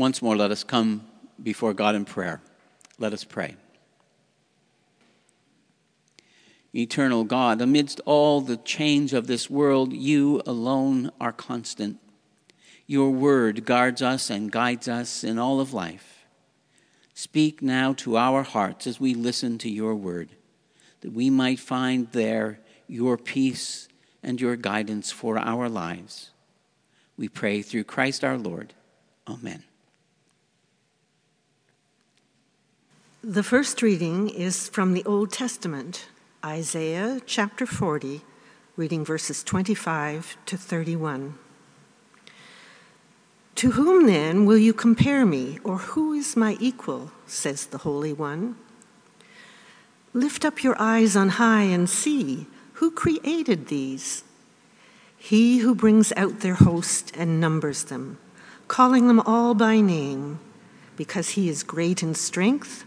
Once more, let us come before God in prayer. Let us pray. Eternal God, amidst all the change of this world, you alone are constant. Your word guards us and guides us in all of life. Speak now to our hearts as we listen to your word, that we might find there your peace and your guidance for our lives. We pray through Christ our Lord. Amen. The first reading is from the Old Testament, Isaiah chapter 40, reading verses 25 to 31. To whom then will you compare me, or who is my equal? says the Holy One. Lift up your eyes on high and see who created these. He who brings out their host and numbers them, calling them all by name, because he is great in strength,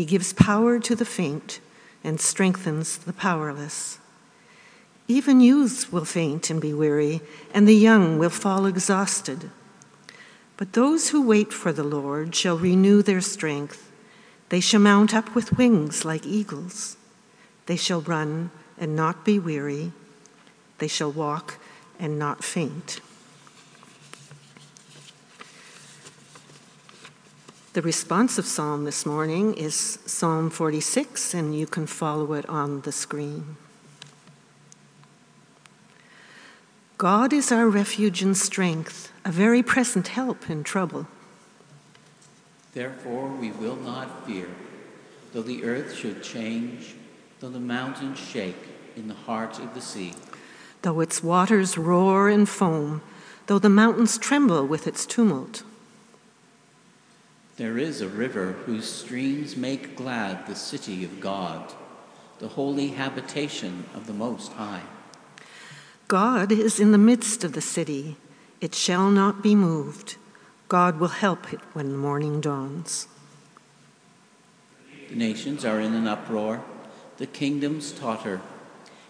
He gives power to the faint and strengthens the powerless. Even youths will faint and be weary, and the young will fall exhausted. But those who wait for the Lord shall renew their strength. They shall mount up with wings like eagles. They shall run and not be weary. They shall walk and not faint. The responsive psalm this morning is Psalm 46, and you can follow it on the screen. God is our refuge and strength, a very present help in trouble. Therefore, we will not fear, though the earth should change, though the mountains shake in the heart of the sea, though its waters roar and foam, though the mountains tremble with its tumult. There is a river whose streams make glad the city of God, the holy habitation of the Most High. God is in the midst of the city. It shall not be moved. God will help it when the morning dawns. The nations are in an uproar. The kingdoms totter.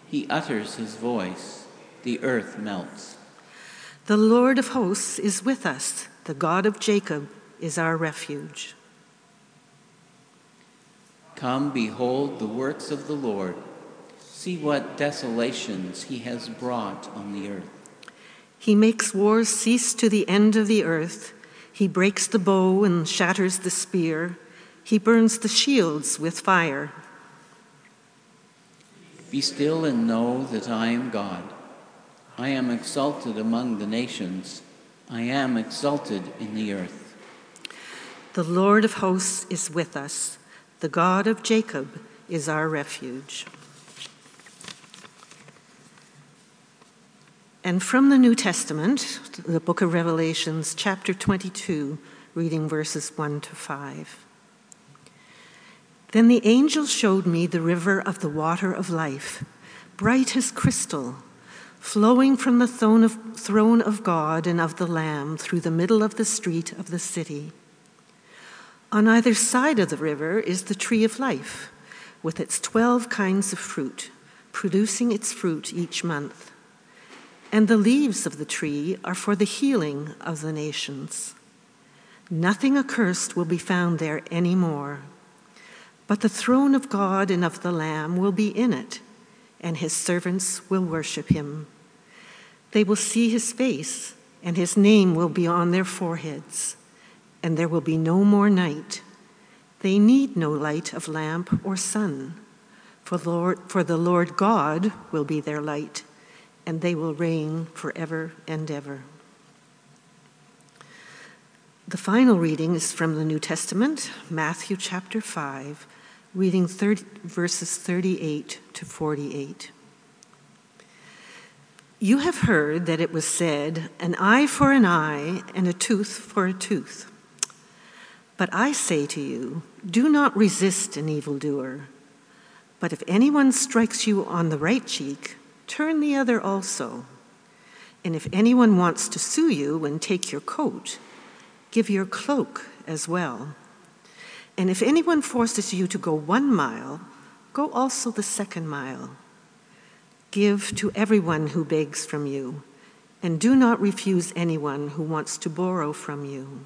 He utters his voice. The earth melts. The Lord of hosts is with us. The God of Jacob is our refuge. Come, behold the works of the Lord. See what desolations he has brought on the earth. He makes wars cease to the end of the earth. He breaks the bow and shatters the spear. He burns the shields with fire. Be still and know that I am God. I am exalted among the nations. I am exalted in the earth. The Lord of hosts is with us. The God of Jacob is our refuge. And from the New Testament, the book of Revelations, chapter 22, reading verses 1 to 5. Then the angel showed me the river of the water of life, bright as crystal, flowing from the throne of God and of the Lamb through the middle of the street of the city. On either side of the river is the tree of life, with its 12 kinds of fruit, producing its fruit each month. And the leaves of the tree are for the healing of the nations. Nothing accursed will be found there any more. But the throne of God and of the Lamb will be in it, and his servants will worship him. They will see his face, and his name will be on their foreheads and there will be no more night. They need no light of lamp or sun, for, Lord, for the Lord God will be their light, and they will reign forever and ever. The final reading is from the New Testament, Matthew chapter 5, reading 30, verses 38 to 48. You have heard that it was said, an eye for an eye and a tooth for a tooth. But I say to you, do not resist an evildoer. But if anyone strikes you on the right cheek, turn the other also. And if anyone wants to sue you and take your coat, give your cloak as well. And if anyone forces you to go one mile, go also the second mile. Give to everyone who begs from you, and do not refuse anyone who wants to borrow from you.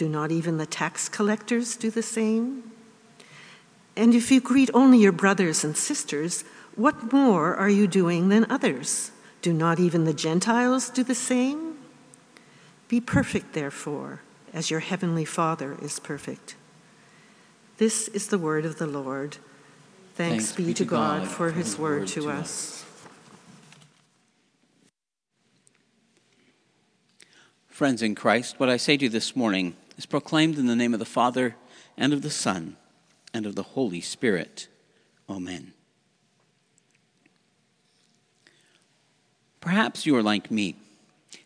Do not even the tax collectors do the same? And if you greet only your brothers and sisters, what more are you doing than others? Do not even the Gentiles do the same? Be perfect, therefore, as your heavenly Father is perfect. This is the word of the Lord. Thanks, Thanks be, be, to God, God for his word, word to, to us. us. Friends in Christ, what I say to you this morning is proclaimed in the name of the Father, and of the Son, and of the Holy Spirit. Amen. Perhaps you are like me,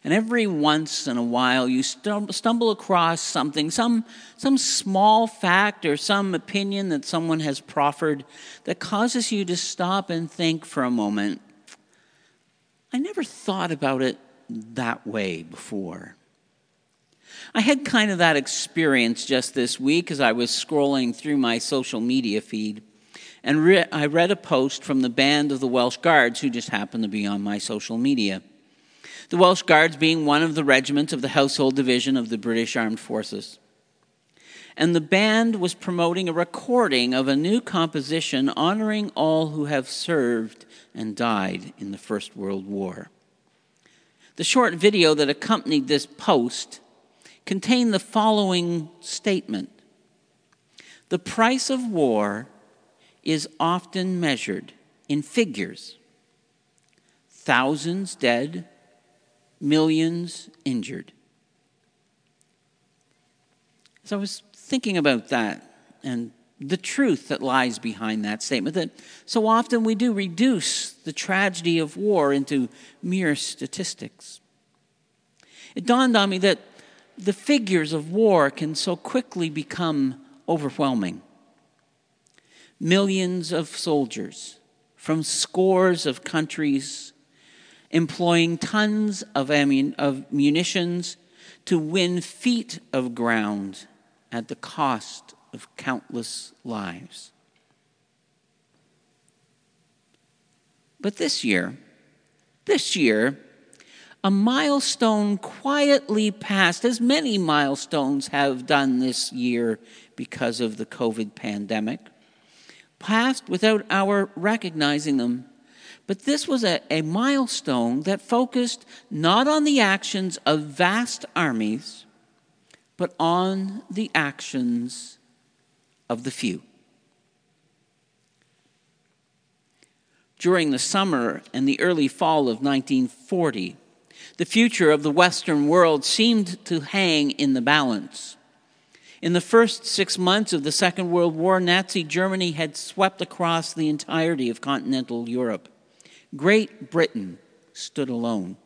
and every once in a while you stumble across something, some, some small fact or some opinion that someone has proffered that causes you to stop and think for a moment. I never thought about it that way before. I had kind of that experience just this week as I was scrolling through my social media feed. And re- I read a post from the band of the Welsh Guards who just happened to be on my social media. The Welsh Guards being one of the regiments of the Household Division of the British Armed Forces. And the band was promoting a recording of a new composition honoring all who have served and died in the First World War. The short video that accompanied this post contain the following statement The price of war is often measured in figures thousands dead, millions injured. So I was thinking about that and the truth that lies behind that statement that so often we do reduce the tragedy of war into mere statistics. It dawned on me that the figures of war can so quickly become overwhelming. Millions of soldiers from scores of countries employing tons of, ammun- of munitions to win feet of ground at the cost of countless lives. But this year, this year, a milestone quietly passed, as many milestones have done this year because of the COVID pandemic, passed without our recognizing them. But this was a, a milestone that focused not on the actions of vast armies, but on the actions of the few. During the summer and the early fall of 1940, the future of the Western world seemed to hang in the balance. In the first six months of the Second World War, Nazi Germany had swept across the entirety of continental Europe. Great Britain stood alone.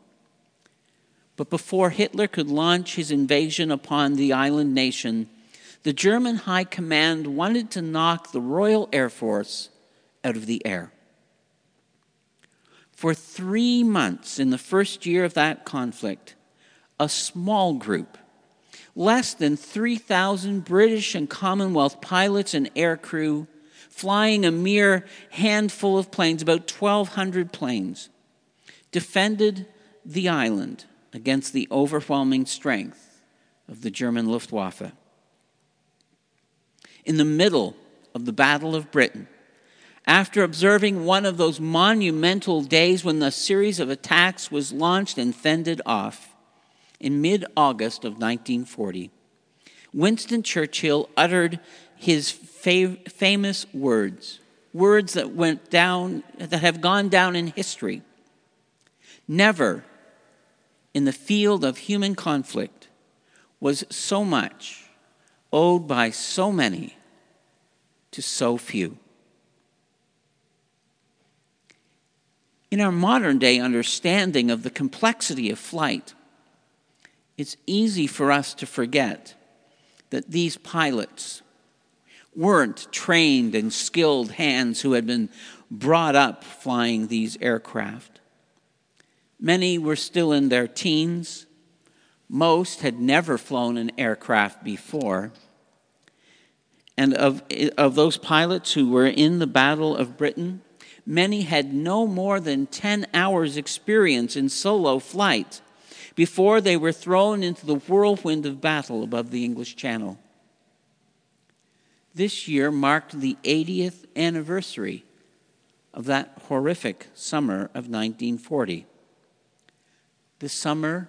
But before Hitler could launch his invasion upon the island nation, the German High Command wanted to knock the Royal Air Force out of the air. For three months in the first year of that conflict, a small group, less than 3,000 British and Commonwealth pilots and aircrew, flying a mere handful of planes, about 1,200 planes, defended the island against the overwhelming strength of the German Luftwaffe. In the middle of the Battle of Britain, after observing one of those monumental days when the series of attacks was launched and fended off in mid August of 1940, Winston Churchill uttered his fav- famous words, words that went down that have gone down in history. Never in the field of human conflict was so much owed by so many to so few. In our modern day understanding of the complexity of flight, it's easy for us to forget that these pilots weren't trained and skilled hands who had been brought up flying these aircraft. Many were still in their teens. Most had never flown an aircraft before. And of, of those pilots who were in the Battle of Britain, many had no more than 10 hours' experience in solo flight before they were thrown into the whirlwind of battle above the English Channel. This year marked the 80th anniversary of that horrific summer of 1940. The summer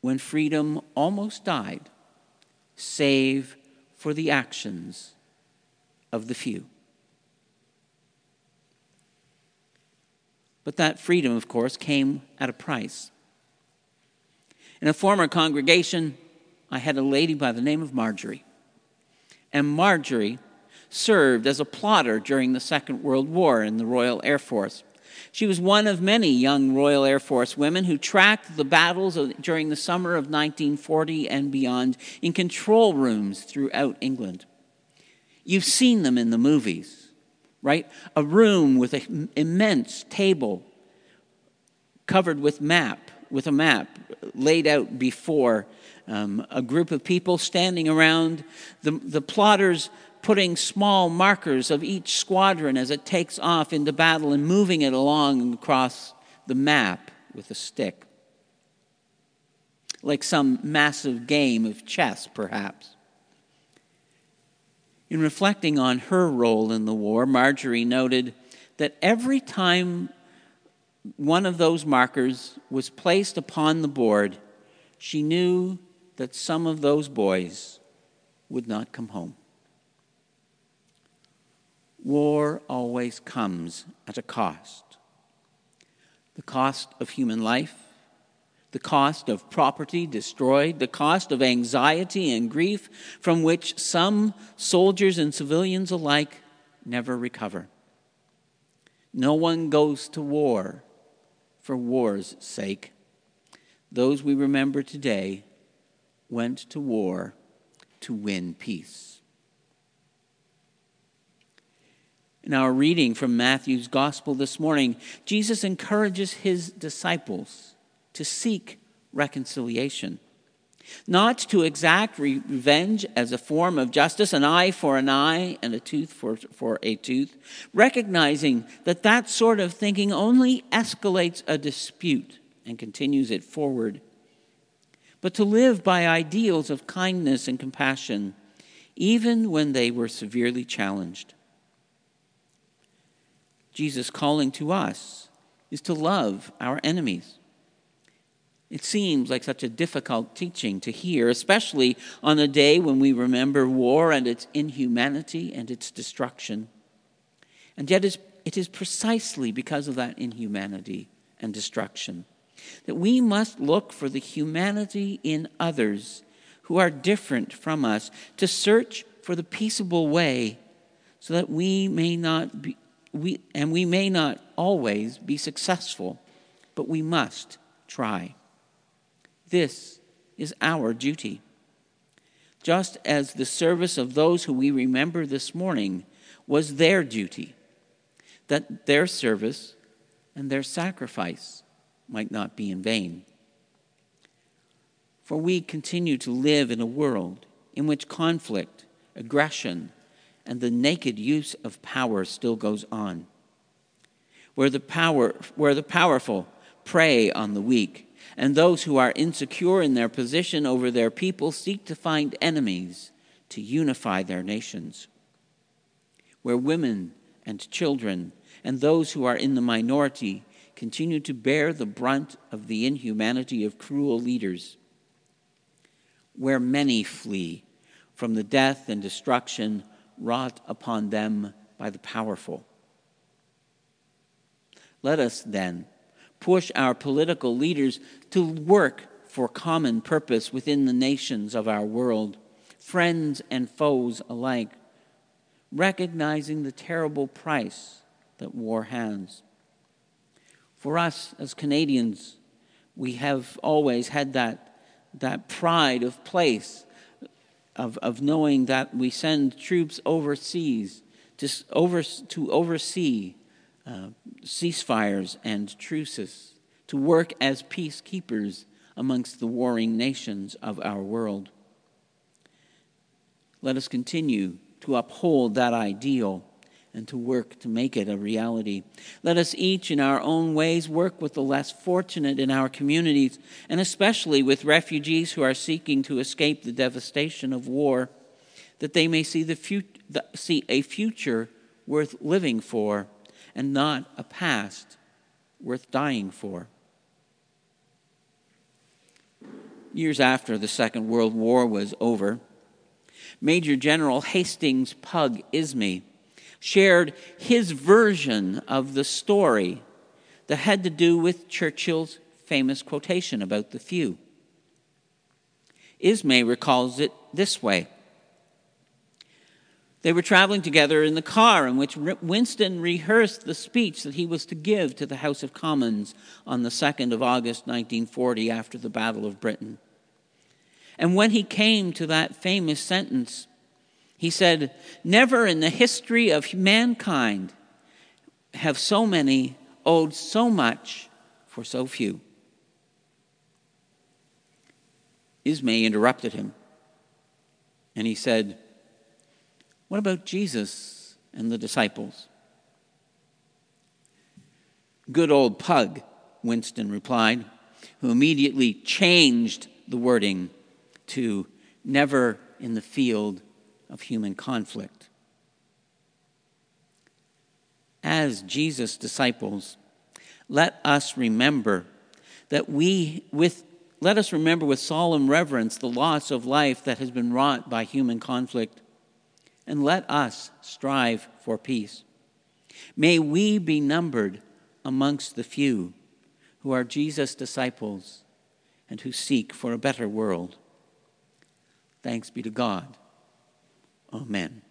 when freedom almost died, save for the actions of the few. But that freedom, of course, came at a price. In a former congregation, I had a lady by the name of Marjorie. And Marjorie served as a plotter during the Second World War in the Royal Air Force. She was one of many young Royal Air Force women who tracked the battles during the summer of 1940 and beyond in control rooms throughout England. You've seen them in the movies, right? A room with an immense table covered with map with a map laid out before um, a group of people standing around, the, the plotters putting small markers of each squadron as it takes off into battle and moving it along across the map with a stick. Like some massive game of chess, perhaps. In reflecting on her role in the war, Marjorie noted that every time one of those markers was placed upon the board, she knew that some of those boys would not come home. War always comes at a cost the cost of human life, the cost of property destroyed, the cost of anxiety and grief from which some soldiers and civilians alike never recover. No one goes to war for war's sake. Those we remember today went to war to win peace. In our reading from Matthew's Gospel this morning, Jesus encourages his disciples to seek reconciliation not to exact revenge as a form of justice, an eye for an eye and a tooth for, for a tooth, recognizing that that sort of thinking only escalates a dispute and continues it forward, but to live by ideals of kindness and compassion, even when they were severely challenged. Jesus' calling to us is to love our enemies it seems like such a difficult teaching to hear, especially on a day when we remember war and its inhumanity and its destruction. And yet, it is precisely because of that inhumanity and destruction that we must look for the humanity in others who are different from us, to search for the peaceable way so that we may not be, we, and we may not always be successful, but we must try. This is our duty. Just as the service of those who we remember this morning was their duty, that their service and their sacrifice might not be in vain. For we continue to live in a world in which conflict, aggression, and the naked use of power still goes on. Where the, power, where the powerful prey on the weak and those who are insecure in their position over their people seek to find enemies to unify their nations. Where women and children and those who are in the minority continue to bear the brunt of the inhumanity of cruel leaders. where many flee from the death and destruction wrought upon them by the powerful. Let us then push our political leaders to work for common purpose within the nations of our world, friends and foes alike, recognizing the terrible price that war has. For us as Canadians, we have always had that, that pride of place, of, of knowing that we send troops overseas to, over, to oversee uh, ceasefires and truces, to work as peacekeepers amongst the warring nations of our world. Let us continue to uphold that ideal and to work to make it a reality. Let us each, in our own ways, work with the less fortunate in our communities, and especially with refugees who are seeking to escape the devastation of war, that they may see, the fut- the, see a future worth living for and not a past worth dying for. Years after the Second World War was over, Major General Hastings Pug Ismay shared his version of the story that had to do with Churchill's famous quotation about the few. Ismay recalls it this way. They were traveling together in the car in which Winston rehearsed the speech that he was to give to the House of Commons on the 2nd of August 1940 after the Battle of Britain. And when he came to that famous sentence, he said, Never in the history of mankind have so many owed so much for so few. Ismay interrupted him, and he said, What about Jesus and the disciples? Good old pug, Winston replied, who immediately changed the wording to never in the field of human conflict. As Jesus' disciples, let us remember that we, with, let us remember with solemn reverence the loss of life that has been wrought by human conflict, and let us strive for peace. May we be numbered amongst the few who are Jesus' disciples and who seek for a better world. Thanks be to God. Amen.